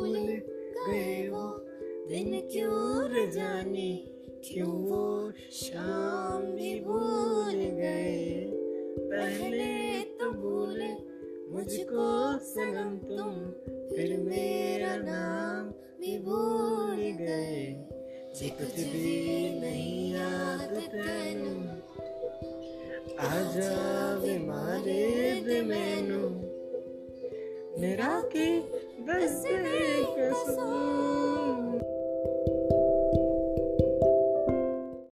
भूल गए वो दिन क्यों जाने, क्यों वो शाम भी भूल गए? पहले तो भूल मुझको सनम तुम, फिर मेरा नाम भी भूल गए। जे कुछ भी नहीं याद तैनू आजा जा मारे दे मैनू मेरा की बस